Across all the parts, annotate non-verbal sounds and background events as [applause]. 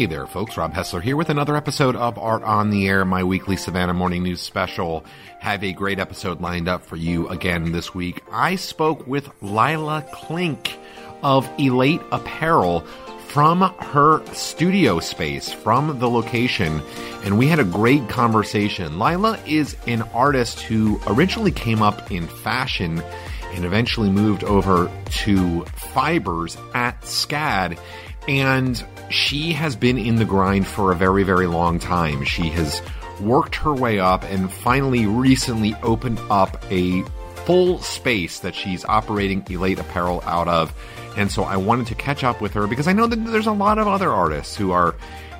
Hey there, folks. Rob Hessler here with another episode of Art on the Air, my weekly Savannah Morning News special. Have a great episode lined up for you again this week. I spoke with Lila Klink of Elate Apparel from her studio space, from the location, and we had a great conversation. Lila is an artist who originally came up in fashion and eventually moved over to fibers at SCAD. And she has been in the grind for a very, very long time. She has worked her way up and finally recently opened up a full space that she's operating Elate Apparel out of. And so I wanted to catch up with her because I know that there's a lot of other artists who are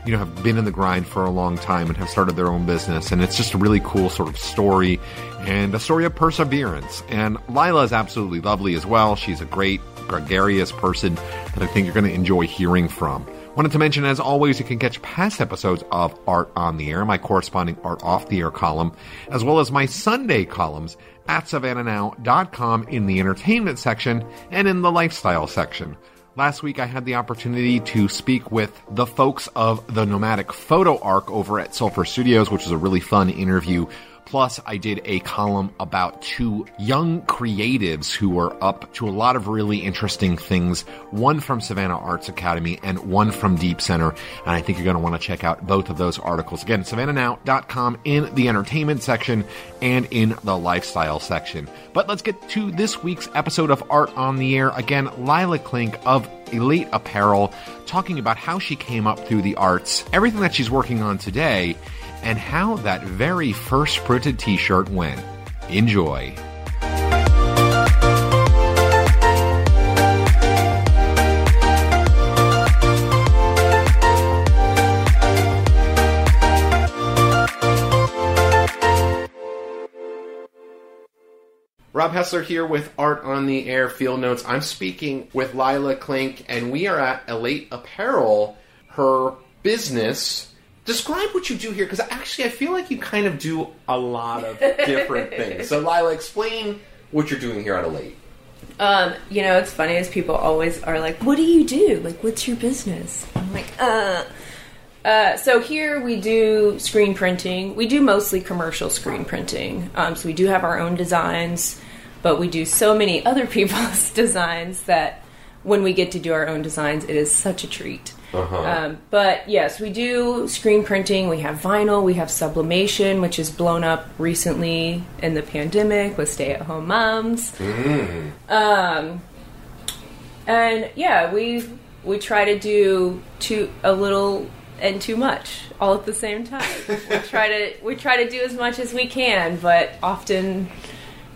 you know, have been in the grind for a long time and have started their own business. And it's just a really cool sort of story and a story of perseverance. And Lila is absolutely lovely as well. She's a great, gregarious person that I think you're going to enjoy hearing from. Wanted to mention, as always, you can catch past episodes of Art on the Air, my corresponding Art Off the Air column, as well as my Sunday columns at savannahnow.com in the entertainment section and in the lifestyle section. Last week, I had the opportunity to speak with the folks of the Nomadic Photo Arc over at Sulfur Studios, which was a really fun interview Plus, I did a column about two young creatives who were up to a lot of really interesting things. One from Savannah Arts Academy and one from Deep Center. And I think you're going to want to check out both of those articles. Again, savannahnow.com in the entertainment section and in the lifestyle section. But let's get to this week's episode of Art on the Air. Again, Lila Klink of Elate Apparel talking about how she came up through the arts, everything that she's working on today and how that very first printed t shirt went. Enjoy. Rob Hessler here with Art on the Air Field Notes. I'm speaking with Lila Klink, and we are at Elate Apparel, her business describe what you do here because actually I feel like you kind of do a lot of different [laughs] things. So Lila, explain what you're doing here at Elate. Um, you know, it's funny as people always are like, "What do you do? Like, what's your business?" I'm like, "Uh." Uh, so here we do screen printing. We do mostly commercial screen printing. Um, so we do have our own designs, but we do so many [laughs] other people's [laughs] designs that when we get to do our own designs, it is such a treat. Uh-huh. Um, but yes, we do screen printing. We have vinyl. We have sublimation, which is blown up recently in the pandemic with stay-at-home moms. Mm. Um, and yeah, we we try to do too a little and too much all at the same time. we [laughs] try to we try to do as much as we can, but often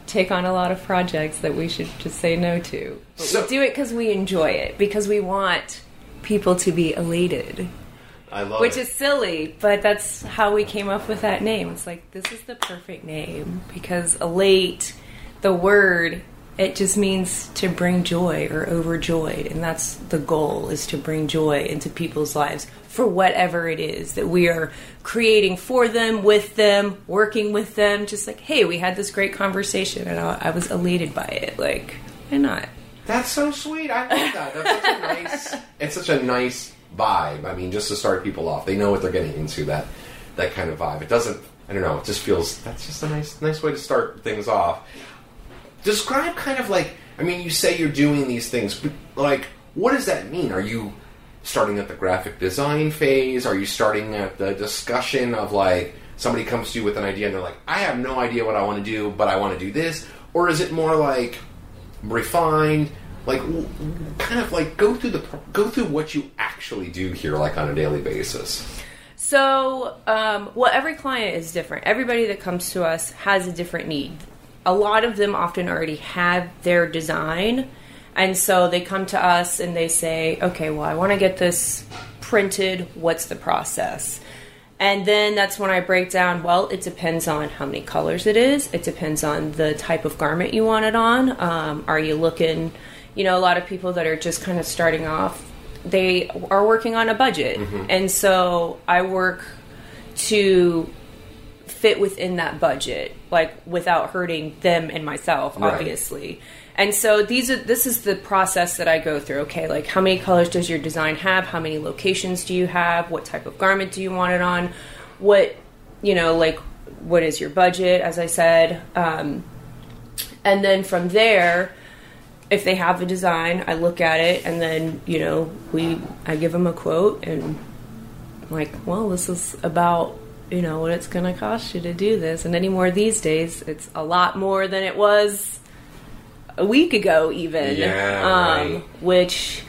take on a lot of projects that we should just say no to. But so, we do it because we enjoy it because we want people to be elated. I love Which it. is silly, but that's how we came up with that name. It's like this is the perfect name because elate, the word, it just means to bring joy or overjoyed, and that's the goal is to bring joy into people's lives for whatever it is that we are creating for them, with them, working with them. Just like, hey, we had this great conversation, and I, I was elated by it. Like, why not? That's so sweet. I love that. That's such a nice. [laughs] It's such a nice vibe. I mean, just to start people off, they know what they're getting into. That that kind of vibe. It doesn't. I don't know. It just feels. That's just a nice, nice way to start things off. Describe kind of like. I mean, you say you're doing these things, but like, what does that mean? Are you starting at the graphic design phase? Are you starting at the discussion of like somebody comes to you with an idea and they're like, I have no idea what I want to do, but I want to do this? Or is it more like refined? Like, kind of like go through the go through what you actually do here, like on a daily basis. So, um, well, every client is different. Everybody that comes to us has a different need. A lot of them often already have their design, and so they come to us and they say, "Okay, well, I want to get this printed. What's the process?" And then that's when I break down, well, it depends on how many colors it is. It depends on the type of garment you want it on. Um, are you looking, you know, a lot of people that are just kind of starting off, they are working on a budget. Mm-hmm. And so I work to fit within that budget. like without hurting them and myself, Right. obviously. And so these are this is the process that I go through. Okay, like how many colors does your design have? How many locations do you have? What type of garment do you want it on? What you know, like what is your budget? As I said, um, and then from there, if they have a design, I look at it, and then you know we I give them a quote, and like, well, this is about you know what it's going to cost you to do this, and anymore these days, it's a lot more than it was a week ago, even. Yeah, um, right. Which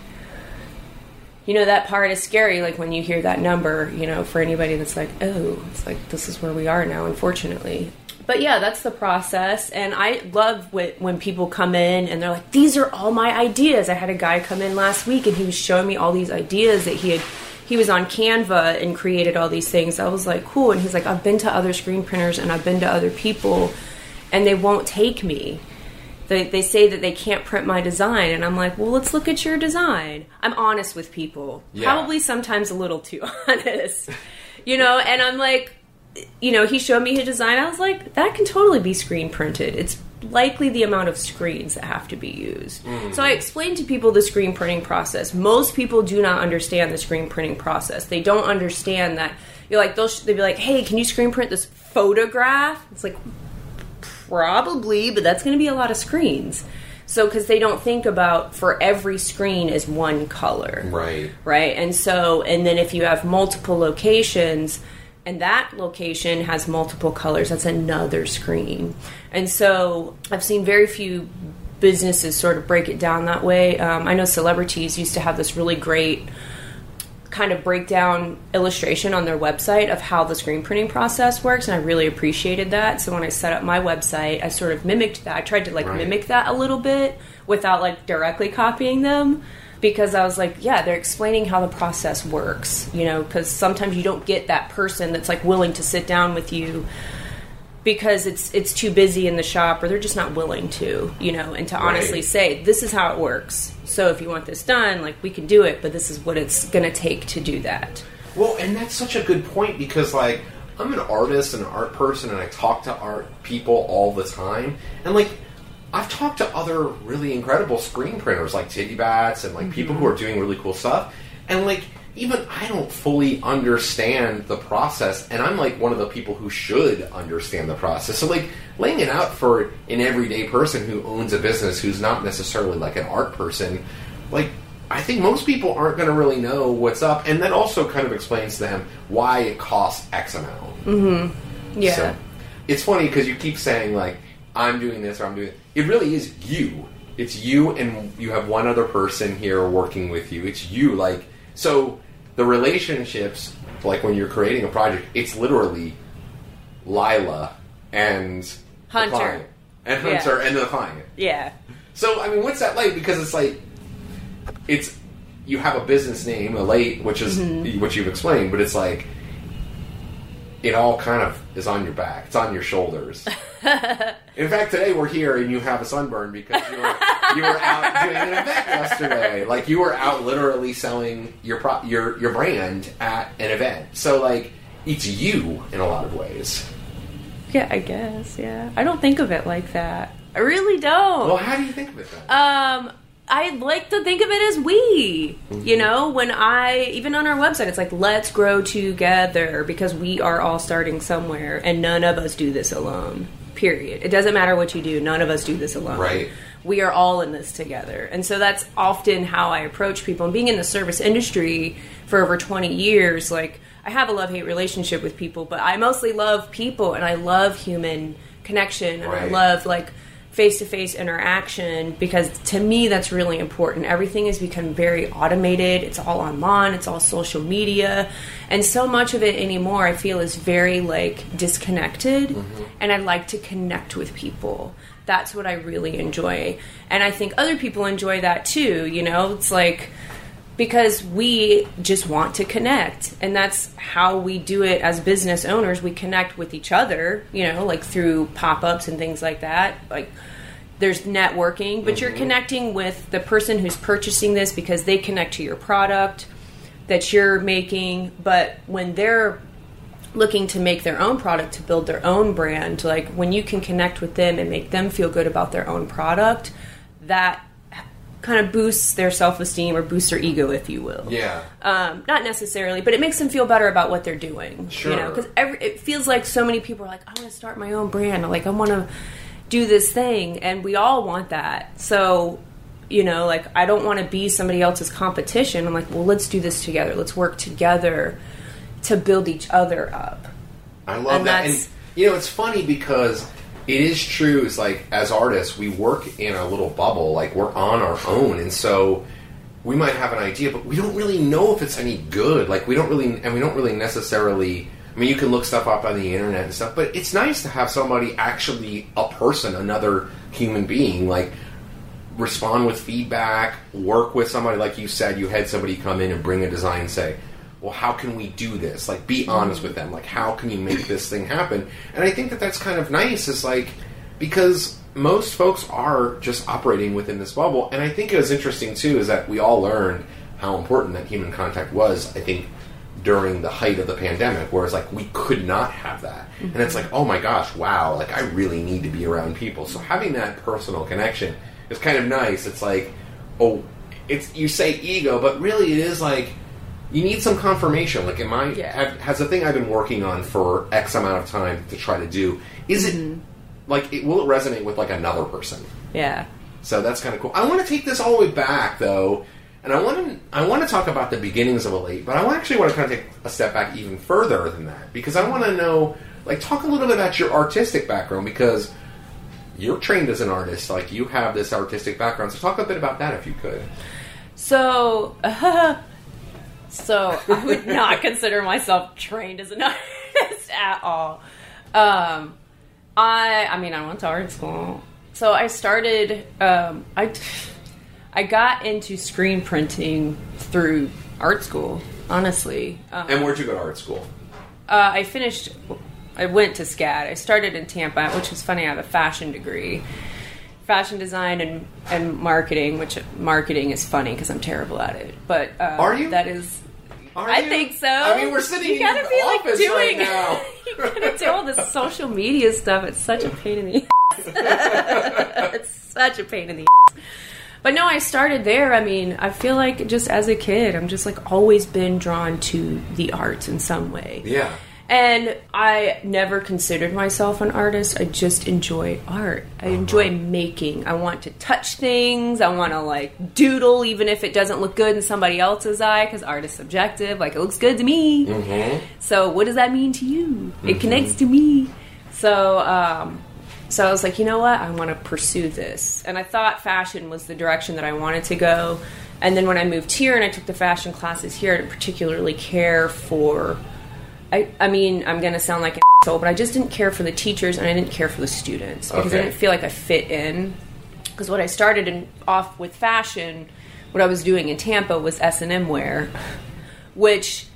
you know that part is scary like when you hear that number you know for anybody that's like oh it's like this is where we are now unfortunately but yeah that's the process and i love wh- when people come in and they're like these are all my ideas i had a guy come in last week and he was showing me all these ideas that he had he was on canva and created all these things i was like cool and he's like i've been to other screen printers and i've been to other people and they won't take me they, they say that they can't print my design and i'm like well let's look at your design. I'm honest with people. Yeah. probably sometimes a little too [laughs] honest you know and i'm like you know he showed me his design. I was like that can totally be screen printed. It's likely the amount of screens that have to be used. Mm-hmm. So i explained to people the screen printing process. Most people do not understand the screen printing process. They don't understand that you're like they'll sh- they'll be like hey can you screen print this photograph? It's like Probably, but that's going to be a lot of screens. So, because they don't think about for every screen is one color. Right. Right. And so, and then if you have multiple locations and that location has multiple colors, that's another screen. And so, I've seen very few businesses sort of break it down that way. Um, I know celebrities used to have this really great kind of breakdown illustration on their website of how the screen printing process works and I really appreciated that. So when I set up my website, I sort of mimicked that. I tried to like Right. mimic that a little bit without like directly copying them because I was like, yeah, they're explaining how the process works, you know, cuz sometimes you don't get that person that's like willing to sit down with you because it's it's too busy in the shop or they're just not willing to, you know, and to honestly Right. say this is how it works. So if you want this done, like we can do it, but this is what it's going to take to do that. Well, and that's such a good point because, like, I'm an artist and an art person, and I talk to art people all the time. And, like, I've talked to other really incredible screen printers like Titty Bats and, like, people who mm-hmm. are doing really cool stuff. And, like, even I don't fully understand the process, and I'm, like, one of the people who should understand the process. So, like, laying it out for an everyday person who owns a business who's not necessarily, like, an art person, like, I think most people aren't going to really know what's up, and that also kind of explains to them why it costs X amount. Mm-hmm. Yeah. So, it's funny because you keep saying like I'm doing this or I'm doing. it. It really is you. It's you, and you have one other person here working with you. It's you. Like so, the relationships, like when you're creating a project, it's literally Lila and the Hunter. client. and Yeah. Hunter and the client. yeah. So I mean, what's that like? Because it's like it's you have a business name, Elate, which is Mm-hmm. what you've explained, but it's like it all kind of is on your back. It's on your shoulders. [laughs] In fact, today we're here and you have a sunburn because you were you were out doing an event yesterday. Like you were out literally selling your pro- your your brand at an event. So like it's you in a lot of ways. Yeah, I guess. Yeah. I don't think of it like that. I really don't. Well, how do you think of it then? Um, I like to think of it as we. You mm-hmm. know, when I even on our website, it's like let's grow together because we are all starting somewhere, and none of us do this alone. Period. It doesn't matter what you do. None of us do this alone. Right. We are all in this together, and so that's often how I approach people. And being in the service industry for over twenty years, like I have a love hate relationship with people, but I mostly love people, and I love human connection, and I love like face to face interaction because to me that's really important. Everything has become very automated. It's all online, it's all social media. And so much of it anymore I feel is very like disconnected mm-hmm. and I like to connect with people. That's what I really enjoy. And I think other people enjoy that too, you know? It's like because we just want to connect. And that's how we do it as business owners. We connect with each other you know like through pop-ups and things like that. Like there's networking but you're mm-hmm. connecting with the person who's purchasing this because they connect to your product that you're making. But when they're looking to make their own product to build their own brand like when you can connect with them and make them feel good about their own product that kind of boosts their self-esteem or boosts their ego if you will Yeah. um, not necessarily but it makes them feel better about what they're doing Sure. you know because it feels like so many people are like i want to start my own brand like i want to do this thing and we all want that so you know like i don't want to be somebody else's competition i'm like well let's do this together let's work together to build each other up I love And that. And you know, it's funny because it is true. It's like as artists, we work in a little bubble. Like we're on our own, and so we might have an idea, but we don't really know if it's any good. Like we don't really, and we don't really necessarily. I mean, you can look stuff up on the internet and stuff, but it's nice to have somebody actually a person, another human being, like respond with feedback, work with somebody like you said. You had somebody come in and bring a design and say, "Well, how can we do this?" Like, be honest with them. Like, how can you make this thing happen? And I think that that's kind of nice. Is like because most folks are just operating within this bubble, and I think it was interesting too. Is that we all learned how important that human contact was. I think during the height of the pandemic, whereas like we could not have that, and it's like, mm-hmm. oh my gosh, wow, like I really need to be around people. So having that personal connection is kind of nice. It's like, oh, it's you say ego, but really it is like you need some confirmation. Like, am I Yeah. have, has the thing I've been working on for X amount of time to try to do? Is it mm-hmm. like it, will it resonate with like another person? yeah So that's kind of cool. I want to take this all the way back though, and I want to I want to talk about the beginnings of Elate, but I actually want to kind of take a step back even further than that because I want to know like talk a little bit about your artistic background because you're trained as an artist, like you have this artistic background. So talk a bit about that if you could. So, [laughs] so I would [laughs] not consider myself trained as an [laughs] artist at all. Um, I, I mean, I went to art school, so I started. Um, I, I got into screen printing through art school. Honestly, um, And where'd you go to art school? uh, I finished. I went to SCAD. I started in Tampa, which is funny. I have a fashion degree, fashion design and and marketing. Which marketing is funny because I'm terrible at it. But uh, Are you? That is. Are I you? think so. I mean, we're sitting You in gotta the be like doing. right now. [laughs] you gotta do all this social media stuff. It's such a pain in the. ass. [laughs] it's such a pain in the. ass. But no, I started there. I mean, I feel like just as a kid, I'm just like always been drawn to the arts in some way. Yeah. And I never considered myself an artist. I just enjoy art. I uh-huh. enjoy making. I want to touch things. I want to like doodle, even if it doesn't look good in somebody else's eye, because art is subjective. Like it looks good to me. Mm-hmm. So what does that mean to you? It mm-hmm. connects to me. So, um, so I was like, you know what? I want to pursue this. And I thought fashion was the direction that I wanted to go. And then when I moved here and I took the fashion classes here, I didn't particularly care for. I, I mean, I'm going to sound like an asshole, but I just didn't care for the teachers and I didn't care for the students because I didn't feel like I fit in. Because what I started in, off with fashion, what I was doing in Tampa was S and M wear, which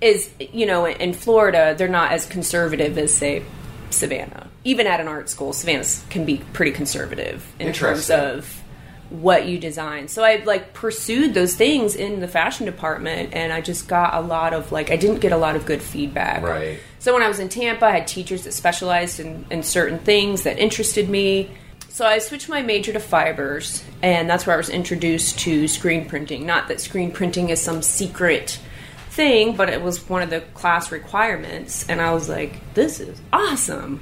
is you know in Florida they're not as conservative as say Savannah. Even at an art school, Savannah can be pretty conservative in terms of what you design. So I like pursued those things in the fashion department and I just got a lot of like I didn't get a lot of good feedback. Right. So when I was in Tampa, I had teachers that specialized in, in certain things that interested me. So I switched my major to fibers, and that's where I was introduced to screen printing. Not that screen printing is some secret thing, but it was one of the class requirements, and I was like, "This is awesome!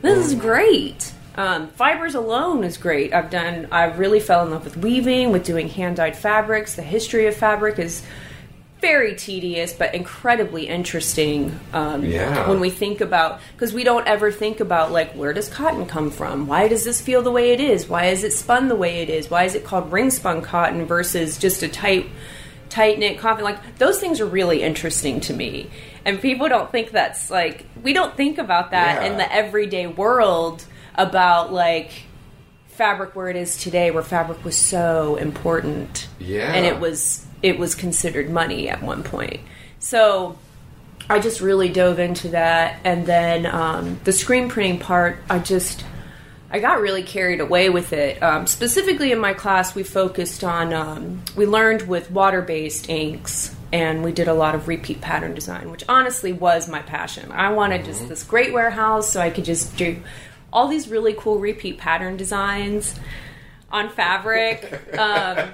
This is mm. great." Um, fibers alone is great. I've done. I really fell in love with weaving, with doing hand dyed fabrics. The history of fabric is very tedious but incredibly interesting um, Yeah. when we think about because we don't ever think about like where does cotton come from why does this feel the way it is why is it spun the way it is why is it called ring spun cotton versus just a tight tight knit cotton like those things are really interesting to me and people don't think that's like we don't think about that Yeah. in the everyday world about like fabric where it is today where fabric was so important Yeah. and it was it was considered money at one point so i just really dove into that and then um, the screen printing part i just i got really carried away with it um, specifically in my class we focused on um, we learned with water-based inks and we did a lot of repeat pattern design, which honestly was my passion. I wanted Mm-hmm. just this great warehouse so I could just do all these really cool repeat pattern designs on fabric. [laughs] Um,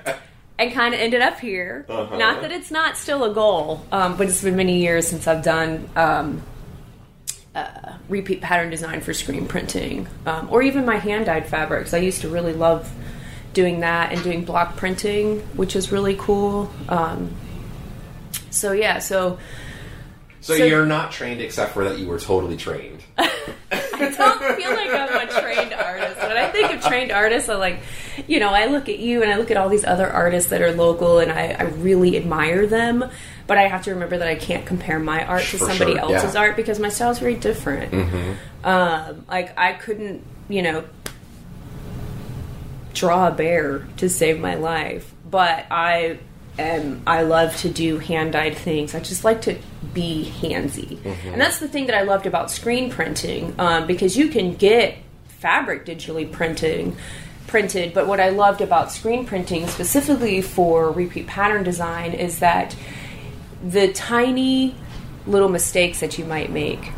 and kind of ended up here. Uh-huh. Not that it's not still a goal, um, but it's been many years since I've done um, uh, repeat pattern design for screen printing, um, or even my hand dyed fabrics. I used to really love doing that and doing block printing, which is really cool. Um, so yeah, so So, So- you're not trained except for that you were totally trained. [laughs] I don't feel like I'm a trained artist. When I think of trained artists, I like, you know, I look at you and I look at all these other artists that are local, and I, I really admire them. But I have to remember that I can't compare my art to For somebody sure, else's yeah. Mm-hmm. art because my style is very different. Um, like I couldn't, you know, draw a bear to save my life, but I am. I love to do hand dyed things. I just like to be handsy, and that's the thing that I loved about screen printing um, because you can get fabric digitally printing printed but what i loved about screen printing specifically for repeat pattern design is that the tiny little mistakes that you might make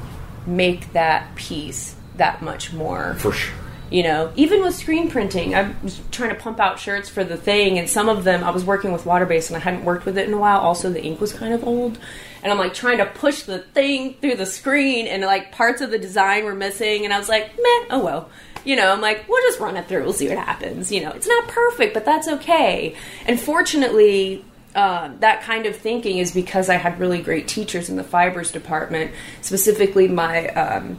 make that piece that much more For sure. You know even with screen printing i was trying to pump out shirts for the thing and some of them i was working with water based and i hadn't worked with it in a while. Also the ink was kind of old. And i'm like trying to push the thing through the screen and like parts of the design were missing and i was like meh oh well. You know i'm like we'll just run it through. We'll see what happens. You know it's not perfect but that's okay. And fortunately um, that kind of thinking is because I had really great teachers in the fibers department, specifically my um,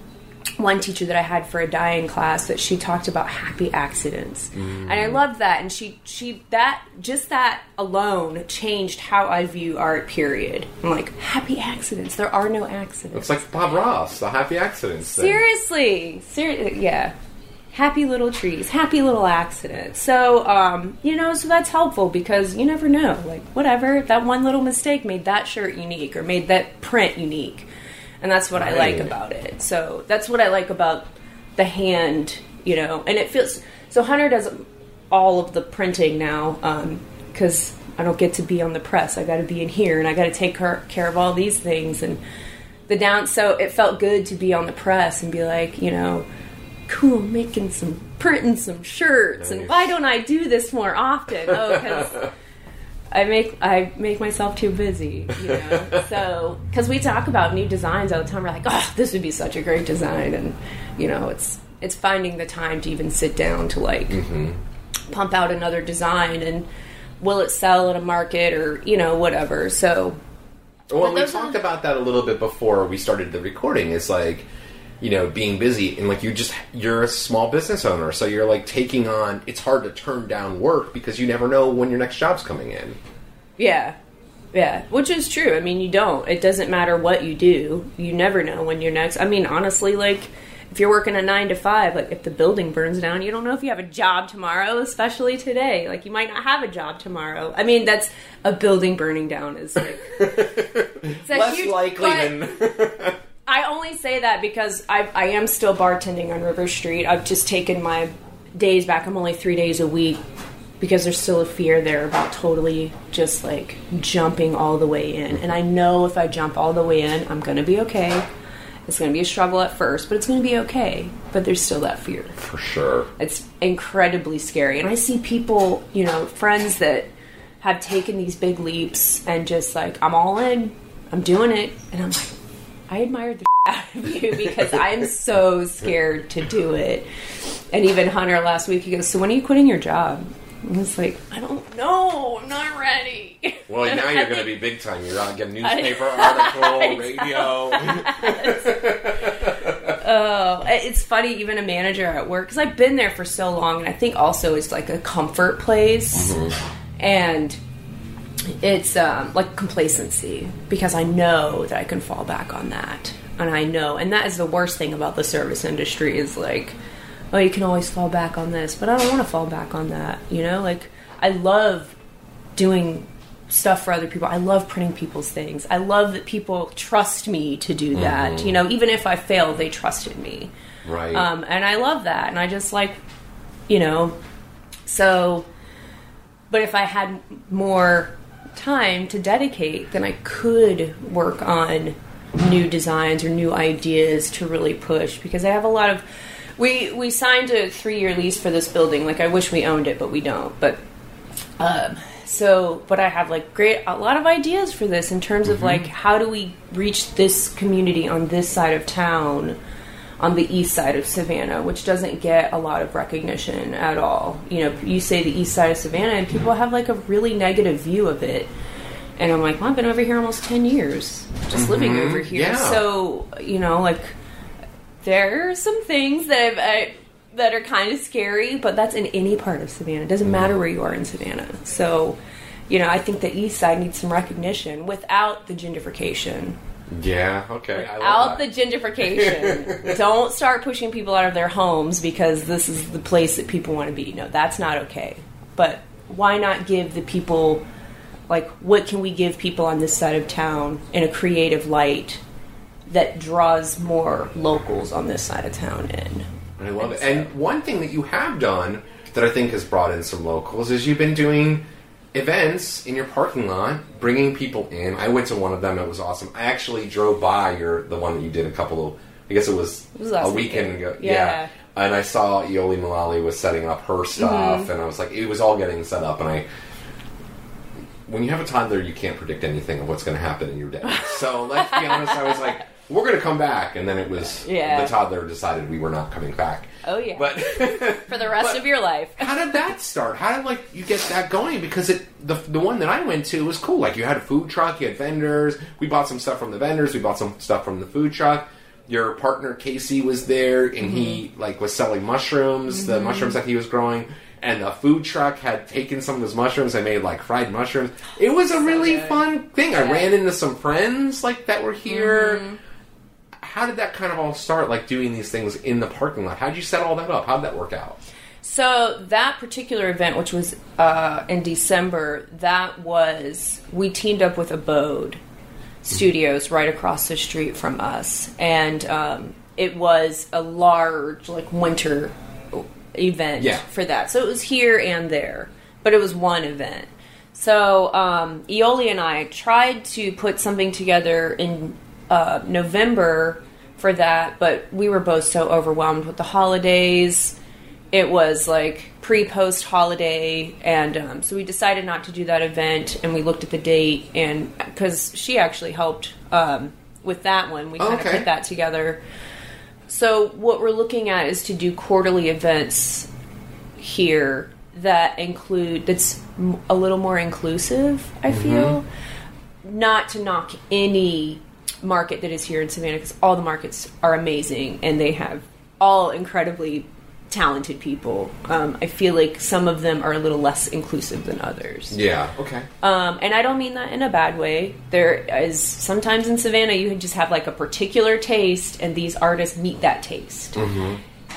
one teacher that I had for a dyeing class that she talked about happy accidents, and I loved that. And she she that just that alone changed how I view art. Period. I'm like happy accidents. There are no accidents. It's like Bob Ross, the happy accidents. thing. Seriously, ser- yeah. Happy little trees, happy little accidents. So, um, you know, so that's helpful because you never know. Like, whatever, that one little mistake made that shirt unique or made that print unique. And that's what I like about it. So, that's what I like about the hand, you know. And it feels so Hunter does all of the printing now um, because I don't get to be on the press. I got to be in here and I got to take care, care of all these things and the down. So it felt good to be on the press and be like, you know, cool, making some printing some shirts. And why don't I do this more often? Oh, because. [laughs] I make I make myself too busy, you know. [laughs] so because we talk about new designs all the time, we're like, oh, this would be such a great design, and you know, it's it's finding the time to even sit down to like mm-hmm. pump out another design and will it sell at a market or you know whatever. So Well, we are talked about that a little bit before we started the recording. It's like, you know, being busy and like you just you're a small business owner, so you're like taking on. It's hard to turn down work because you never know when your next job's coming in. Yeah. Yeah, which is true. I mean, you don't. It doesn't matter what you do. You never know when you're next. I mean, honestly, like if you're working a 9 to 5, like if the building burns down, you don't know if you have a job tomorrow, especially today. Like you might not have a job tomorrow. I mean, that's a building burning down is like [laughs] it's Less huge- likely but- than. [laughs] I only say that because I, I am still bartending on River Street. I've just taken my days back. I'm only three days a week because there's still a fear there about totally just like jumping all the way in. And I know if I jump all the way in, I'm going to be okay. It's going to be a struggle at first, but it's going to be okay. But there's still that fear. For sure. It's incredibly scary. And I see people, you know, friends that have taken these big leaps and just like, I'm all in, I'm doing it. And I'm like, I admire the [laughs] out of you because I'm so scared to do it. And even Hunter last week, he goes, So when are you quitting your job? And it's like, I don't know, I'm not ready. Well, now you're going to be big time. You're on getting [laughs] newspaper article, [laughs] radio. Oh, it's funny, even a manager at work, because I've been there for so long, and I think also it's like a comfort place, mm-hmm. and it's um, like complacency because I know that I can fall back on that, and I know, and that is the worst thing about the service industry is like, oh, you can always fall back on this, but I don't want to fall back on that, you know, like I love doing stuff for other people. I love printing people's things. I love that people trust me to do that. You know, even if I fail, they trusted me. Right. Um, and I love that. And I just like, you know, so, but if I had more time to dedicate, then I could work on new designs or new ideas to really push because I have a lot of. We we signed a three year lease for this building. Like I wish we owned it, but we don't. But um, so, but I have like great a lot of ideas for this in terms of like how do we reach this community on this side of town, on the east side of Savannah, which doesn't get a lot of recognition at all. You know, you say the east side of Savannah, and people have like a really negative view of it. And I'm like, well, I've been over here almost ten years, just living mm-hmm. over here. Yeah. So you know, like there are some things that I, that are kind of scary, but that's in any part of Savannah. It doesn't mm-hmm. matter where you are in Savannah. So, you know, I think the East Side needs some recognition without the gentrification. Yeah. Okay. I Out the that. gentrification. [laughs] Don't start pushing people out of their homes because this is the place that people want to be. No, that's not okay. But why not give the people, like, what can we give people on this side of town in a creative light that draws more locals on this side of town in? I love it. And one thing that you have done that I think has brought in some locals is you've been doing events in your parking lot, bringing people in. I went to one of them; it was awesome. I actually drove by your the one that you did a couple of. I guess it was, was a weekend weekend. ago. Yeah. And I saw Yoli Malali was setting up her stuff, Mm-hmm. and I was like, it was all getting set up, and I. When you have a toddler, you can't predict anything of what's going to happen in your day. [laughs] So let's be honest. I was like, "We're going to come back," and then it was Yeah. the toddler decided we were not coming back. Oh, yeah. But [laughs] For the rest of your life. [laughs] how did that start? How did like you get that going? Because it the the one that I went to was cool. Like you had a food truck, you had vendors. We bought some stuff from the vendors. We bought some stuff from the food truck. Your partner Casey was there, and he mm-hmm. like was selling mushrooms, the mm-hmm. mushrooms that he was growing. And the food truck had taken some of his mushrooms and made like fried mushrooms. It was a really good. fun thing. I ran into some friends like that were here. Mm-hmm. How did that kind of all start? Like doing these things in the parking lot. How would you set all that up? How did that work out? So that particular event, which was uh, in December, that was we teamed up with Abode Studios right across the street from us, and um, it was a large like winter event Yeah. for that. So it was here and there, but it was one event. So um, Ioli and I tried to put something together in uh, November for that, but we were both so overwhelmed with the holidays. It was like pre post holiday, and um, so we decided not to do that event. And we looked at the date, and because she actually helped um, with that one, we kind of Okay. put that together. So what we're looking at is to do quarterly events here that include that's a little more inclusive. I feel not to knock any market that is here in Savannah because all the markets are amazing and they have all incredibly talented people. Um, I feel like some of them are a little less inclusive than others. Yeah. Okay. Um, and I don't mean that in a bad way. There is sometimes in Savannah you just have like a particular taste, and these artists meet that taste.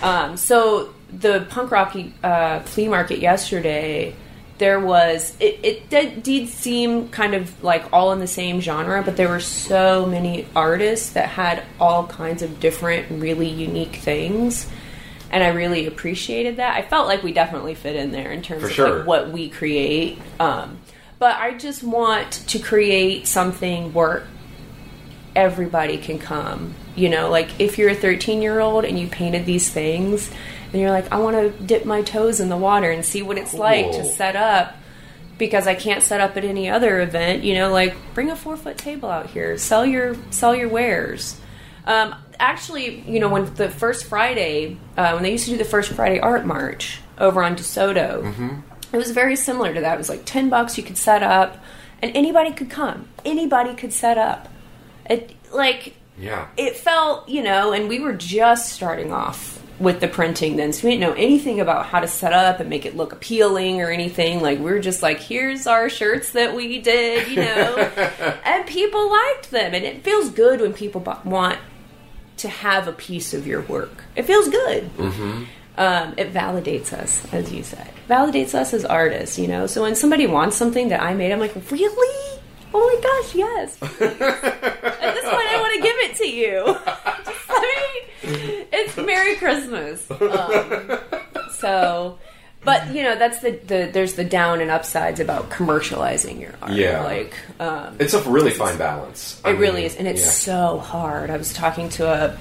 Um, so the punk rock uh, flea market yesterday, there was it, it did, did seem kind of like all in the same genre, but there were so many artists that had all kinds of different, really unique things. And I really appreciated that. I felt like we definitely fit in there in terms For of sure. like what we create. Um, but I just want to create something where everybody can come. You know, like if you're a 13 year old and you painted these things, and you're like, I want to dip my toes in the water and see what it's like to set up because I can't set up at any other event. You know, like bring a four foot table out here, sell your sell your wares. Um, actually, you know, when the first Friday, uh, when they used to do the first Friday art march over on DeSoto, it was very similar to that. It was like ten bucks you could set up, and anybody could come. Anybody could set up. It like Yeah. it felt, you know, and we were just starting off with the printing then, so we didn't know anything about how to set up and make it look appealing or anything. Like we were just like, here's our shirts that we did, you know, [laughs] and people liked them, and it feels good when people want to have a piece of your work. It feels good. Mm-hmm. Um, it validates us, as you said, validates us as artists, you know. So when somebody wants something that I made, I'm like, really? Oh my gosh, yes. [laughs] At this point, I want to give it to you. [laughs] Just let me. [laughs] It's Merry Christmas. Um, so, But you know, that's the, the there's the down and upsides about commercializing your art. Yeah. like um, It's a really fine balance. I it really mean, is, and it's yeah. so hard. I was talking to a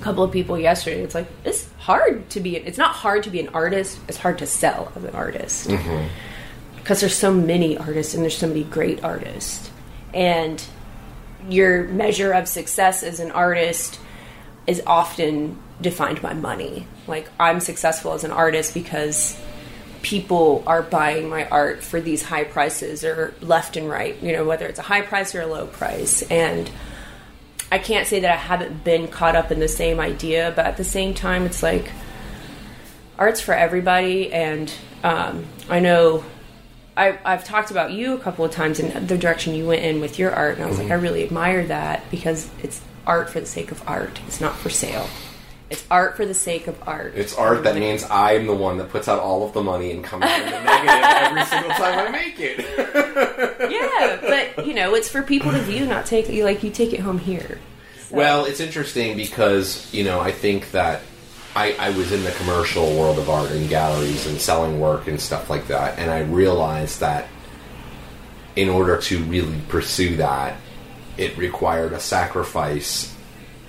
couple of people yesterday. It's like it's hard to be. It's not hard to be an artist. It's hard to sell as an artist Mm-hmm. because there's so many artists and there's so many great artists, and your measure of success as an artist is often defined by money. Like I'm successful as an artist because people are buying my art for these high prices or left and right, you know, whether it's a high price or a low price. And I can't say that I haven't been caught up in the same idea, but at the same time, it's like art's for everybody. And um, I know I, I've talked about you a couple of times and the direction you went in with your art. And I was like, I really admire that because it's art for the sake of art, it's not for sale. It's art for the sake of art. It's art that means I'm the one that puts out all of the money and comes out in the negative every single time I make it. [laughs] yeah, but you know, it's for people to view, not take. You like you take it home here. So- Well, it's interesting because you know I think that I, I was in the commercial world of art and galleries and selling work and stuff like that, and I realized that in order to really pursue that, it required a sacrifice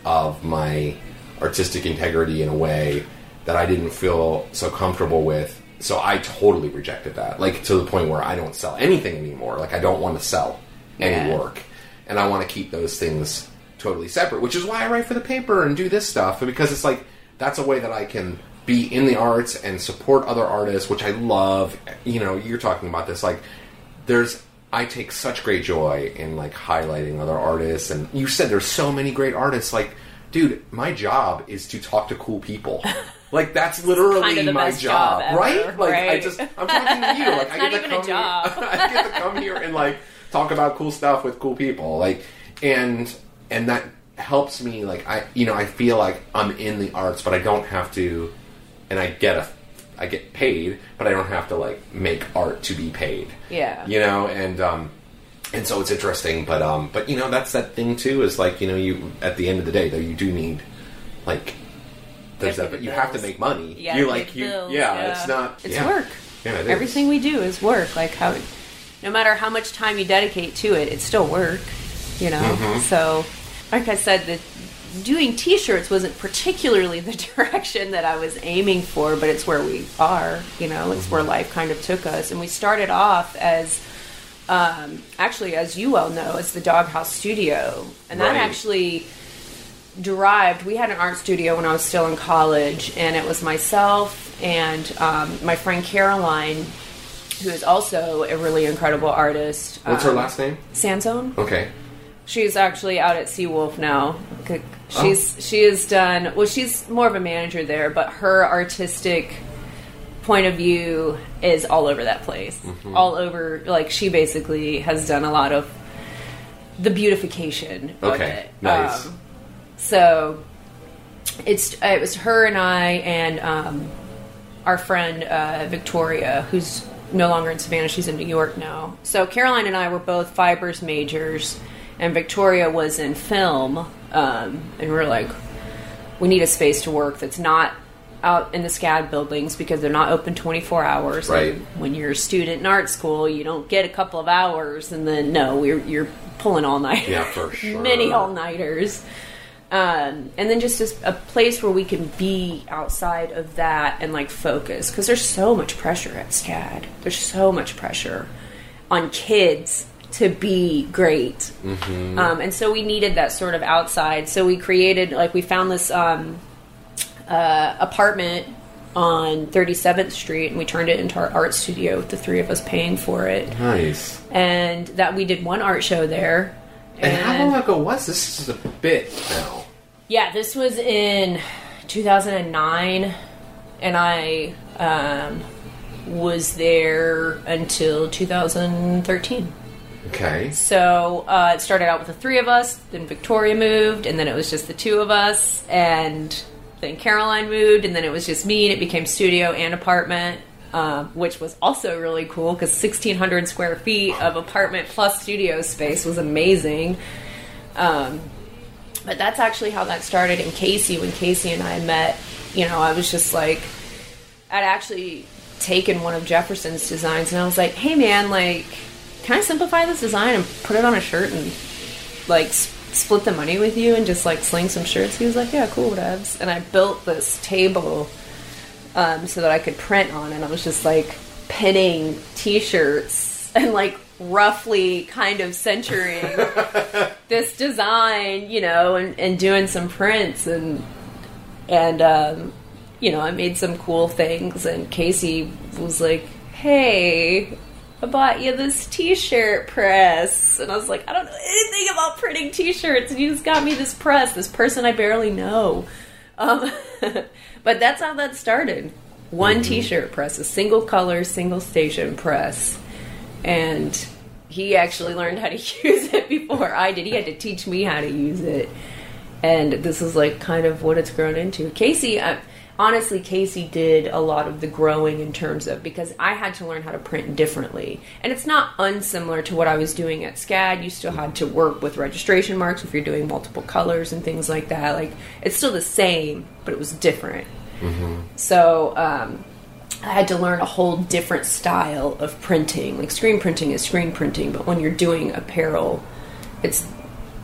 of my artistic integrity in a way that I didn't feel so comfortable with. So I totally rejected that, like to the point where I don't sell anything anymore. Like I don't want to sell any Yeah. work, and I want to keep those things totally separate. Which is why I write for the paper and do this stuff because it's like that's a way that I can be in the arts and support other artists, which I love. You know, you're talking about this like there's I take such great joy in like highlighting other artists and you said there's so many great artists like dude my job is to talk to cool people. [laughs] Like that's literally kind of the my best job, job ever, right? Like I just I'm talking to you. Like [laughs] I not get to even a come job. Here, [laughs] I get to come here and like talk about cool stuff with cool people. Like and and that helps me like I you know I feel like I'm in the arts but I don't have to and I get a I get paid, but I don't have to like make art to be paid. Yeah. You know, and um and so it's interesting, but um but you know that's that thing too is like, you know, you at the end of the day though you do need like there's that but you have to make money. Gotta you like you bills, yeah, yeah. it's not It's yeah. work. Yeah, it is. Everything we do is work. Like how, no matter how much time you dedicate to it, it's still work. You know. Mm-hmm. So, like I said, the doing T-shirts wasn't particularly the [laughs] direction that I was aiming for, but it's where we are. You know, it's Mm-hmm. where life kind of took us, and we started off as. Um, actually, as you well know, as the Doghouse Studio, and that actually derived we had an art studio when i was still in college and it was myself and um, my friend caroline who is also a really incredible artist What's her um, last name? sanzone Okay. She's actually out at seawolf now Oh. she's she has done well she's more of a manager there but her artistic point of view is all over that place Mm-hmm. all over like she basically has done a lot of the beautification of Okay. it Nice. Um, so it's it was her and I and um, our friend uh, Victoria, who's no longer in Savannah. She's in New York now. So Caroline and I were both fibers majors, and Victoria was in film. Um, and we are like, we need a space to work that's not out in the SCAD buildings because they're not open 24 hours. Right. And when you're a student in art school, you don't get a couple of hours, and then no, we're, you're pulling all night. Yeah, for [laughs] sure. Many all nighters. Um, and then just just a place where we can be outside of that and like focus because there's so much pressure at SCAD. There's so much pressure on kids to be great, Mm-hmm. um, and so we needed that sort of outside. So we created like we found this um, uh, apartment on 37th Street and we turned it into our art studio with the three of us paying for it, Nice. and that we did one art show there. And how long ago was this? This is a bit now. Yeah, this was in 2009, and I um, was there until 2013. Okay. So uh, it started out with the three of us, then Victoria moved, and then it was just the two of us, and then Caroline moved, and then it was just me, and it became studio and apartment. Um, which was also really cool because 1,600 square feet of apartment plus studio space was amazing. Um, but that's actually how that started in Casey. When Casey and I met, you know, I was just like, I'd actually taken one of Jefferson's designs and I was like, "Hey man, like can I simplify this design and put it on a shirt and like s- split the money with you and just like sling some shirts?" He was like, "Yeah, cool, whatevs." And I built this table um, so that I could print on, and I was just like pinning T-shirts [laughs] and like roughly kind of centering [laughs] this design, you know, and, and doing some prints and and um, you know, I made some cool things. And Casey was like, "Hey." I bought you this T-shirt press, and I was like, I don't know anything about printing T-shirts, and you just got me this press. This person I barely know, um, [laughs] but that's how that started. One T-shirt press, a single color, single station press, and he actually learned how to [laughs] use it before I did. He had to teach me how to use it, and this is like kind of what it's grown into. Casey, I, honestly, Casey did a lot of the growing in terms of because I had to learn how to print differently, and it's not unsimilar to what I was doing at SCAD. You still had to work with registration marks if you're doing multiple colors and things like that. Like it's still the same, but it was different. Mm-hmm. So um, I had to learn a whole different style of printing. Like screen printing is screen printing, but when you're doing apparel, it's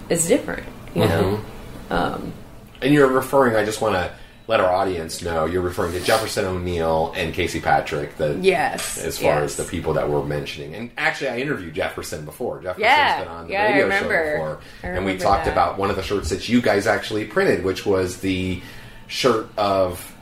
it's different. You know. Mm-hmm. Um, and you're referring. I just want to let our audience know you're referring to Jefferson O'Neill and Casey Patrick. The Yes, as far yes. as the people that we're mentioning. And actually, I interviewed Jefferson before. Jefferson's Yeah, been on the yeah, I radio remember. show before, and we talked that. about one of the shirts that you guys actually printed, which was the shirt of.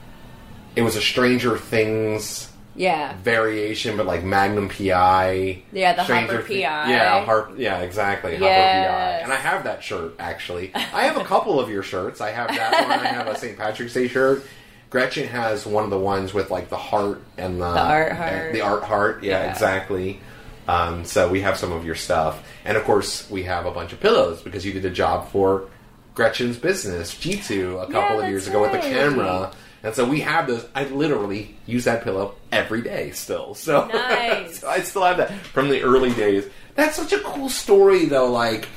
It was a Stranger Things Yeah. variation, but like Magnum PI. Yeah, the Stranger Hopper Thi- PI. Yeah, Harp. Yeah, exactly. Hopper PI. And I have that shirt actually. I have a couple of your shirts. I have that one. I have a St. Patrick's Day shirt. Gretchen has one of the ones with like the heart and the, The art heart. the art heart. Yeah, Yeah. exactly. Um, so we have some of your stuff, and of course we have a bunch of pillows because you did a job for Gretchen's business G2 a couple of that's years ago with the right. camera. And so we have those. I literally use that pillow every day still. So, [laughs] Nice. so I still have that from the early days. That's such a cool story, though. Like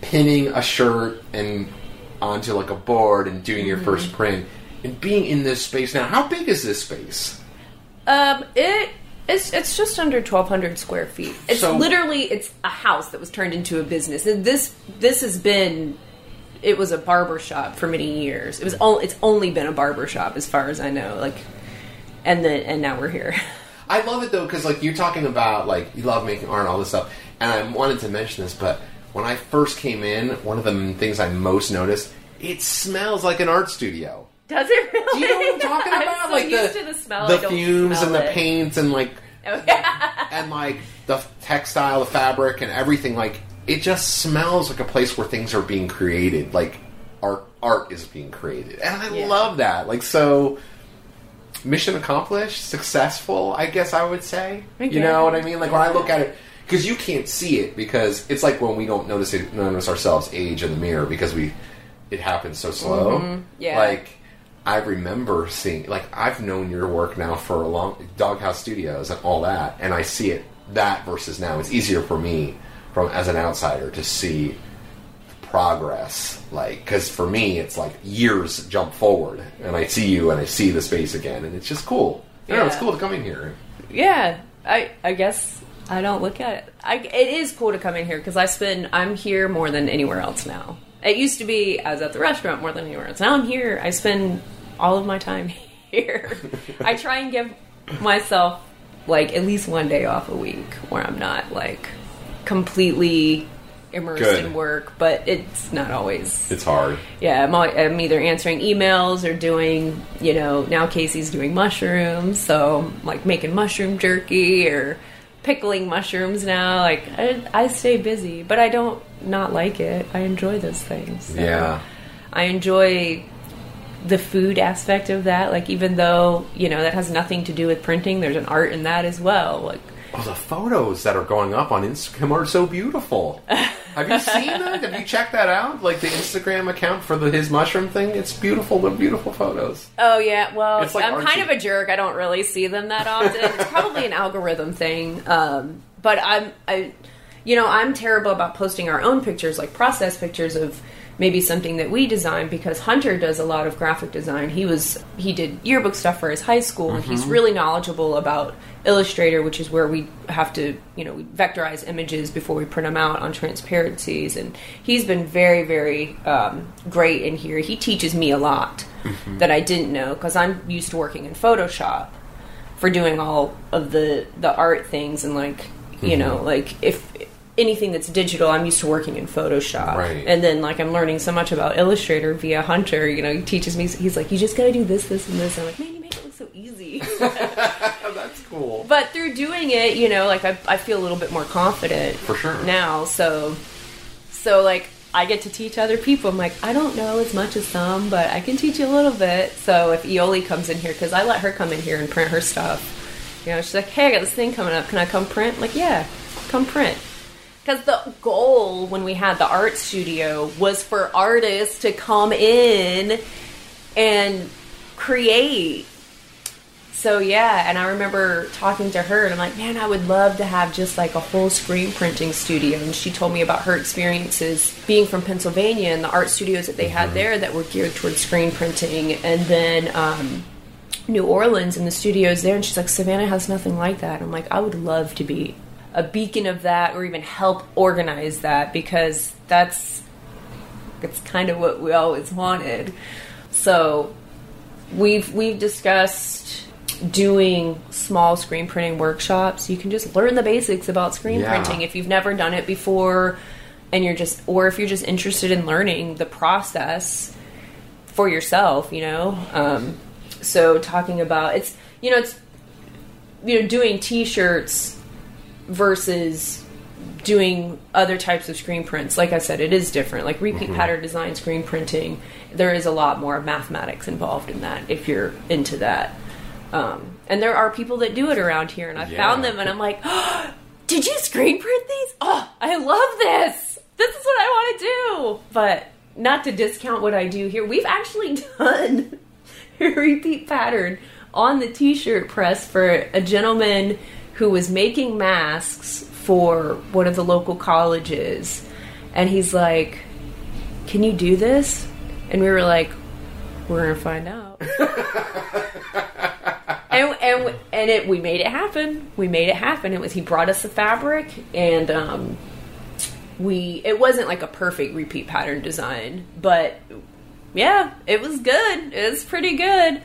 pinning a shirt and onto like a board and doing your Mm-hmm. first print and being in this space now. How big is this space? Um, it it's it's just under twelve hundred square feet. It's So- literally it's a house that was turned into a business. And this this has been it was a barber shop for many years. It was only it's only been a barber shop as far as I know. Like, and then and now we're here. [laughs] I love it though because like you're talking about like you love making art and all this stuff, and I wanted to mention this, but when I first came in, one of the things I most noticed it smells like an art studio. Does it really? Do you know what I'm talking [laughs] I'm about? so like used the to the smell. the fumes and the it. paints and like [laughs] and like the textile, the fabric, and everything. Like it just smells like a place where things are being created. Like art, art is being created, and I Yeah. love that. Like so, mission accomplished, successful. I guess I would say. You know what I mean? Like when I look at it. Because you can't see it, because it's like when we don't notice it, notice ourselves age in the mirror because we, it happens so slow. Mm-hmm. Yeah. Like I remember seeing, like, I've known your work now for a long, Doghouse Studios and all that, and I see it that versus now. It's easier for me, from as an outsider, to see progress. Like, because for me, it's like years jump forward, and I see you and I see the space again, and it's just cool. You know, it's cool to come in here. Yeah, I I guess I don't look at it. I, it is cool to come in here because I spend I'm here more than anywhere else now. It used to be I was at the restaurant more than anywhere else. Now I'm here. I spend all of my time [laughs] here. I try and give myself like at least one day off a week where I'm not like completely immersed Good. in work, but it's not always It's hard. yeah, I'm, I'm either answering emails or doing, you know, now Casey's doing mushrooms, so I'm, like making mushroom jerky or pickling mushrooms now. Like I, I stay busy, but I don't not like it. I enjoy those things. So Yeah. I enjoy the food aspect of that. Like even though you know that has nothing to do with printing, there's an art in that as well. Like Oh, the photos that are going up on Instagram are so beautiful. Have you seen [laughs] that? Have you checked that out? Like the Instagram account for the his mushroom thing? It's beautiful. They're beautiful photos. Oh yeah, well, like I'm kind of a jerk. I don't really see them that often. it's probably an algorithm thing. Um, but I'm, I, you know, I'm terrible about posting our own pictures, like process pictures of maybe something that we design because Hunter does a lot of graphic design. He was he did yearbook stuff for his high school and he's mm-hmm. really knowledgeable about Illustrator, which is where we have to, you know, we vectorize images before we print them out on transparencies. And he's been very, very um, great in here. He teaches me a lot mm-hmm. that I didn't know because I'm used to working in Photoshop for doing all of the the art things and like you mm-hmm. know like if anything that's digital i'm used to working in photoshop. Right. and then like i'm learning so much about illustrator via hunter you know he teaches me he's like you just gotta do this this and this. I'm like man you make it look so easy. [laughs] [laughs] That's cool. but through doing it you know like I, I feel a little bit more confident For sure. now. So so like i get to teach other people. I'm like i don't know as much as some but i can teach you a little bit. So if Eoli comes in here because i let her come in here and print her stuff. You know she's like hey i got this thing coming up. Can i come print? I'm like yeah come print because the goal when we had the art studio was for artists to come in and create so yeah, and I remember talking to her, and I'm like, man, I would love to have just like a whole screen printing studio. And she told me about her experiences being from Pennsylvania and the art studios that they had there that were geared towards screen printing, and then um, New Orleans and the studios there. And she's like, Savannah has nothing like that. I'm like, I would love to be a beacon of that, or even help organize that because that's it's kind of what we always wanted. So we've we've discussed doing small screen printing workshops. You can just learn the basics about screen Yeah. printing if you've never done it before and you're just or if you're just interested in learning the process for yourself, you know. Um, so talking about it's you know it's you know doing t-shirts versus doing other types of screen prints. Like i said it is different. Like repeat pattern design screen printing there is a lot more mathematics involved in that if you're into that. Um, and there are people that do it around here and i Yeah. found them and i'm like [gasps] did you screen print these? Oh i love this. This is what i want to do. But not to discount what i do here we've actually [laughs] done [laughs] a repeat pattern on the t-shirt press for a gentleman who was making masks for one of the local colleges and he's like can you do this? And we were like we're gonna find out. [laughs] And and and it we made it happen. We made it happen. It was he brought us the fabric and um we it wasn't like a perfect repeat pattern design but yeah it was good. It was pretty good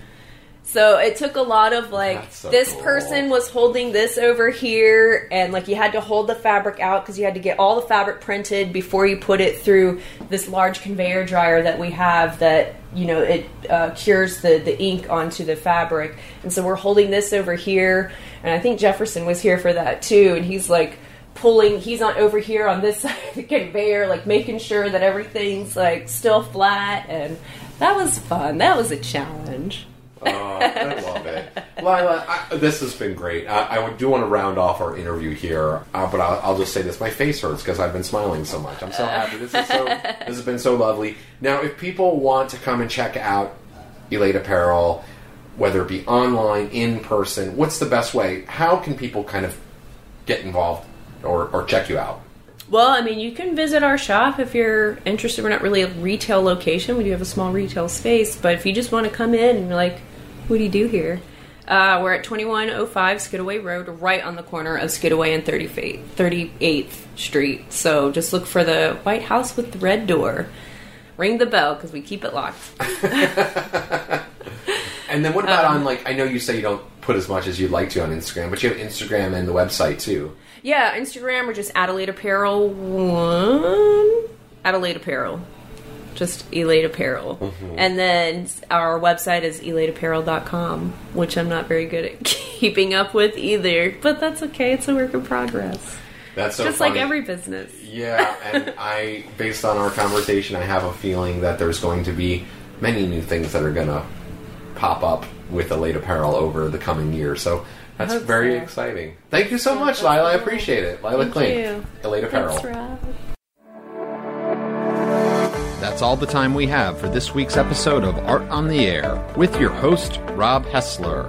so it took a lot of like so this cool. person was holding this over here and like you had to hold the fabric out because you had to get all the fabric printed before you put it through this large conveyor dryer that we have that you know it uh, cures the the ink onto the fabric. And so we're holding this over here and i think jefferson was here for that too and he's like pulling he's on over here on this [laughs] side of the conveyor like making sure that everything's like still flat and that was fun. That was a challenge Oh, I love it. Lila, I, this has been great. I, I do want to round off our interview here, uh, but I'll, I'll just say this. My face hurts because I've been smiling so much. I'm so happy. This, is so, [laughs] this has been so lovely. Now, if people want to come and check out Elate Apparel, whether it be online, in person, what's the best way? How can people kind of get involved or, or check you out? Well, I mean, you can visit our shop if you're interested. We're not really a retail location. We do have a small retail space, but if you just want to come in and you're like, what do you do here? Uh, we're at 2105 Skidaway Road, right on the corner of Skidaway and 38th, 38th Street. So just look for the White House with the red door. Ring the bell because we keep it locked. [laughs] And then what about Um, on, like, I know you say you don't put as much as you'd like to on Instagram, but you have Instagram and the website too. Yeah, Instagram or just Adelaide Apparel one. Adelaide Apparel. Just Elate Apparel. Mm-hmm. And then our website is elateapparel.com, which I'm not very good at [laughs] keeping up with either. But that's okay, it's a work in progress. That's so just funny. like every business. Yeah, and [laughs] I, based on our conversation, I have a feeling that there's going to be many new things that are going to pop up with Elate Apparel over the coming year. So that's very so. exciting. Thank you so much, Lila. I appreciate it. Lila Thank you. Elate Apparel. That's all the time we have for this week's episode of Art on the Air with your host, Rob Hessler.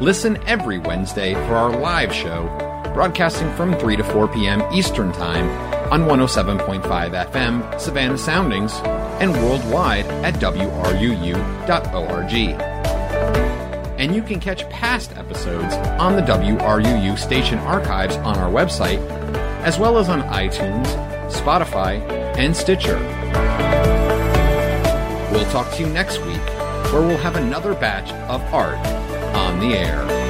Listen every Wednesday for our live show, broadcasting from 3 to 4 p.m. Eastern Time on 107.5 FM, Savannah Soundings, and worldwide at WRUU.org. And you can catch past episodes on the WRUU station archives on our website, as well as on iTunes, Spotify, and Stitcher. We'll talk to you next week, where we'll have another batch of art on the air.